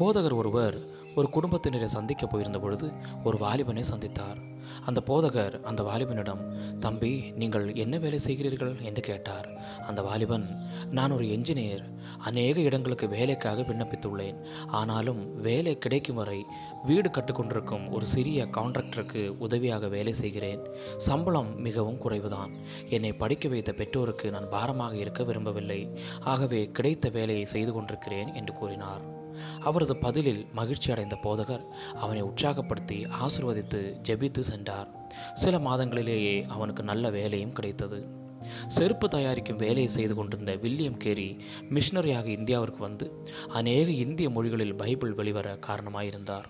போதகர் ஒருவர் ஒரு குடும்பத்தினரை சந்திக்க போயிருந்த பொழுது ஒரு வாலிபனை சந்தித்தார். அந்த போதகர் அந்த வாலிபனிடம் தம்பி நீங்கள் என்ன வேலை செய்கிறீர்கள்? என்று கேட்டார். அந்த வாலிபன் நான் ஒரு என்ஜினியர் அநேக இடங்களுக்கு வேலைக்காக விண்ணப்பித்துள்ளேன். ஆனாலும் வேலை கிடைக்கும் வரை வீடு கட்டுக்கொண்டிருக்கும் ஒரு சிறிய கான்ட்ராக்டருக்கு உதவியாக வேலை செய்கிறேன். சம்பளம் மிகவும் குறைவுதான். என்னை படிக்க வைத்த பெற்றோருக்கு நான் பாரமாக இருக்க விரும்பவில்லை. ஆகவே கிடைத்த வேலையை செய்து கொண்டிருக்கிறேன் என்று கூறினார். அவரது பதிலில் மகிழ்ச்சி அடைந்த போதகர் அவனை உற்சாகப்படுத்தி ஆசிர்வதித்து ஜெபித்து சென்றார். சில மாதங்களிலேயே அவனுக்கு நல்ல வேலையும் கிடைத்தது. செருப்பு தயாரிக்கும் வேலையை செய்து கொண்டிருந்த வில்லியம் கேரி மிஷனரியாக இந்தியாவிற்கு வந்து அநேக இந்திய மொழிகளில் பைபிள் வெளிவர காரணமாயிருந்தார்.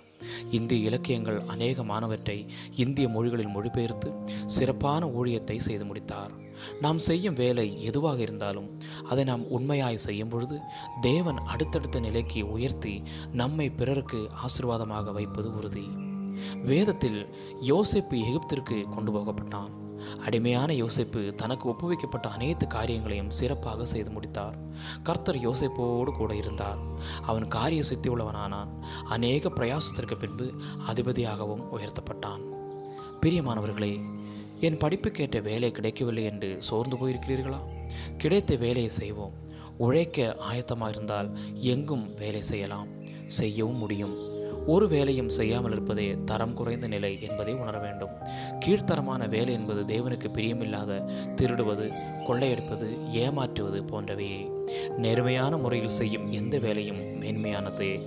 இந்திய இலக்கியங்கள் அநேகமானவற்றை இந்திய மொழிகளில் மொழிபெயர்த்து சிறப்பான ஊழியத்தை செய்து முடித்தார். நாம் செய்யும் வேலை எதுவாக இருந்தாலும் அதை நாம் உண்மையாய் செய்யும் பொழுது தேவன் அடுத்தடுத்த நிலைக்கு உயர்த்தி நம்மை பிறருக்கு ஆசிர்வாதமாக வைப்பது உறுதி. வேதத்தில் யோசிப்பு எகிப்திற்கு கொண்டு போகப்பட்டான். அடிமையான யோசிப்பு தனக்கு ஒப்புவிக்கப்பட்ட அனைத்து காரியங்களையும் சிறப்பாக செய்து முடித்தார். கர்த்தர் யோசிப்போடு கூட இருந்தார். அவன் காரிய சித்தி உள்ளவனானான் அநேக பிரயாசத்திற்கு பின்பு அதிபதியாகவும் உயர்த்தப்பட்டான். பிரியமானவர்களே என் படிப்புக்கேற்ற வேலை கிடைக்கவில்லை என்று சோர்ந்து போயிருக்கிறீர்களா? கிடைத்த வேலையை செய்வோம். உழைக்க ஆயத்தமாக இருந்தால் எங்கும் வேலை செய்யலாம். செய்யவும் முடியும். ஒரு வேலையும் செய்யாமல் இருப்பதே தரம் குறைந்த நிலை என்பதை உணர வேண்டும். கீழ்த்தரமான வேலை என்பது தேவனுக்கு பிரியமில்லாத திருடுவது கொள்ளையடிப்பது ஏமாற்றுவது போன்றவையே. நேர்மையான முறையில் செய்யும் எந்த வேலையும் மேன்மையானதே.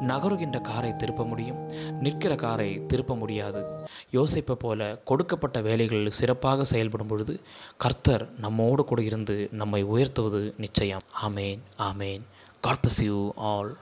நகருகின்ற காரை திருப்ப முடியும் நிற்கிற காரை திருப்ப முடியாது. யோசிப்பை போல கொடுக்கப்பட்ட வேலைகளில் சிறப்பாக செயல்படும் பொழுது கர்த்தர் நம்மோடு கூட இருந்து நம்மை உயர்த்துவது நிச்சயம். Amen amen. God bless you all